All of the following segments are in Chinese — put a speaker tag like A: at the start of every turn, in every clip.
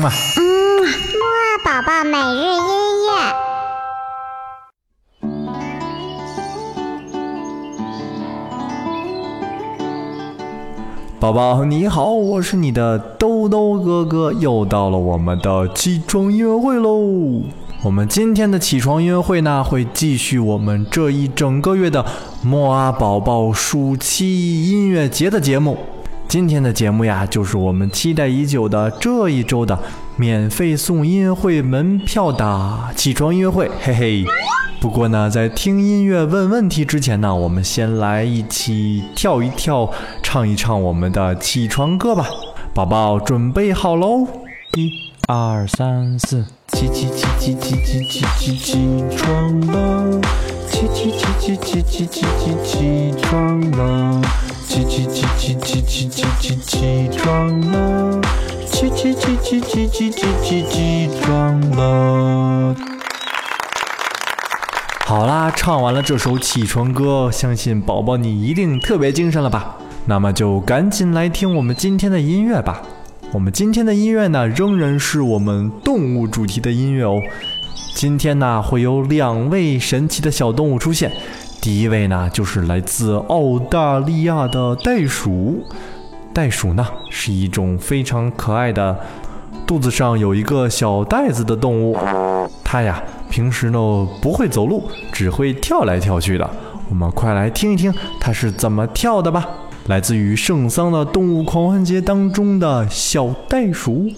A: 嗯啊，
B: 嗯，木二宝宝每日音乐。
A: 宝宝你好，我是你的兜兜哥哥，又到了我们的起床音乐会喽。我们今天的起床音乐会呢，会继续我们这一整个月的莫阿宝宝暑期音乐节的节目。今天的节目呀，就是我们期待已久的这一周的免费送音乐会门票的起床音乐会，嘿嘿。不过呢，在听音乐问问题之前呢，我们先来一起跳一跳，唱一唱我们的起床歌吧。宝宝准备好喽，一、二、三、四，起起起起起起起起起床了，起起起起起起起起起床了，起起起起起起起起起床了，起起起起起起起起起床了。好啦，唱完了这首起床歌，相信宝宝你一定特别精神了吧？那么就赶紧来听我们今天的音乐吧。我们今天的音乐呢，仍然是我们动物主题的音乐哦。今天呢，会有两位神奇的小动物出现。第一位呢，就是来自澳大利亚的袋鼠。袋鼠呢，是一种非常可爱的，肚子上有一个小袋子的动物。它呀。平时呢不会走路，只会跳来跳去的。我们快来听一听它是怎么跳的吧。来自于圣桑的动物狂欢节当中的小袋鼠。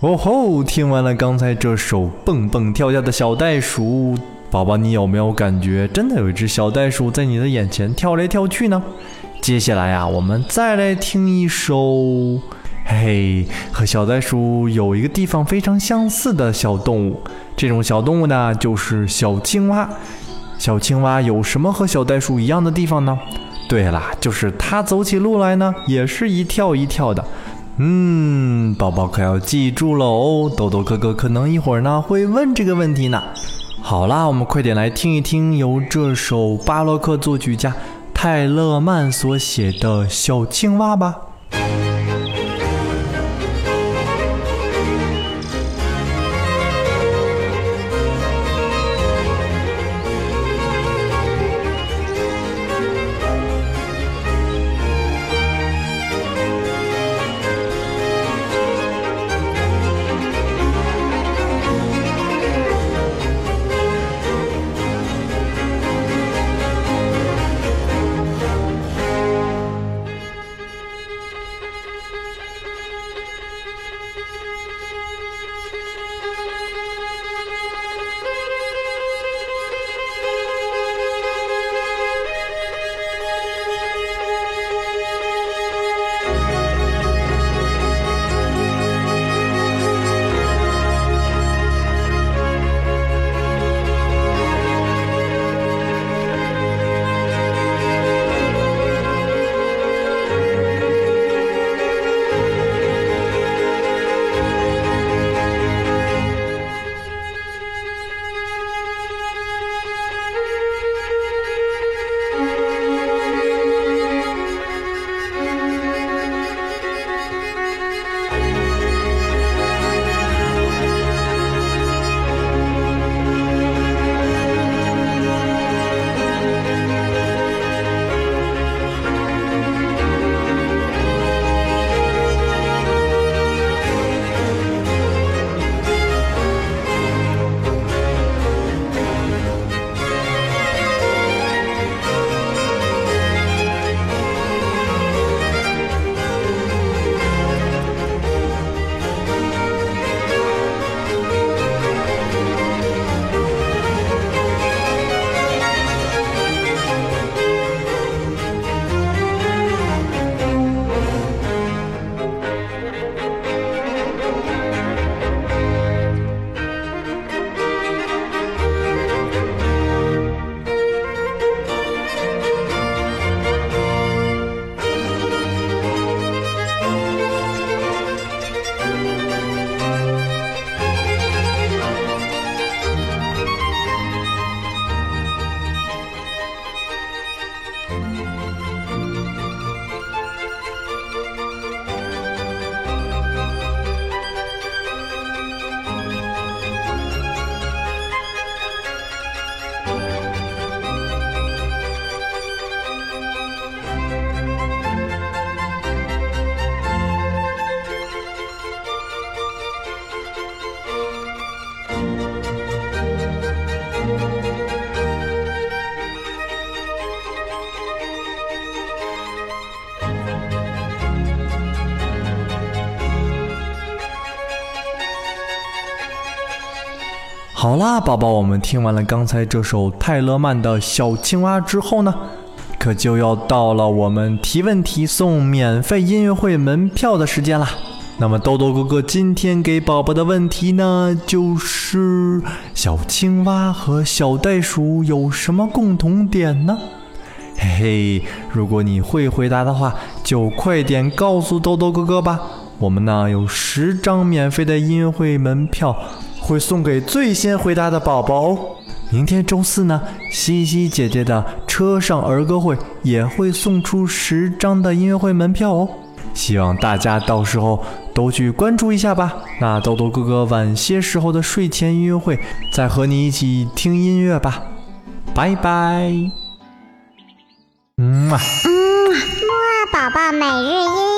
A: 哦吼！听完了刚才这首蹦蹦跳跳的小袋鼠，宝宝，你有没有感觉真的有一只小袋鼠在你的眼前跳来跳去呢？接下来呀，我们再来听一首，嘿，和小袋鼠有一个地方非常相似的小动物。这种小动物呢，就是小青蛙。小青蛙有什么和小袋鼠一样的地方呢？对啦，就是它走起路来呢，也是一跳一跳的。嗯，宝宝可要记住了哦。豆豆哥哥可能一会儿呢会问这个问题呢。好啦，我们快点来听一听由这首巴洛克作曲家泰勒曼所写的小青蛙吧。好啦，宝宝，我们听完了刚才这首泰勒曼的小青蛙之后呢，可就要到了我们提问题送免费音乐会门票的时间啦。那么豆豆哥哥今天给宝宝的问题呢，就是小青蛙和小袋鼠有什么共同点呢？嘿嘿，如果你会回答的话，就快点告诉豆豆哥哥吧。我们呢有十张免费的音乐会门票。会送给最先回答的宝宝哦。明天周四呢，西西姐姐的车上儿歌会也会送出十张的音乐会门票哦。希望大家到时候都去关注一下吧。那豆豆哥哥晚些时候的睡前音乐会再和你一起听音乐吧。拜拜。
B: 嗯，木啊宝宝每日音。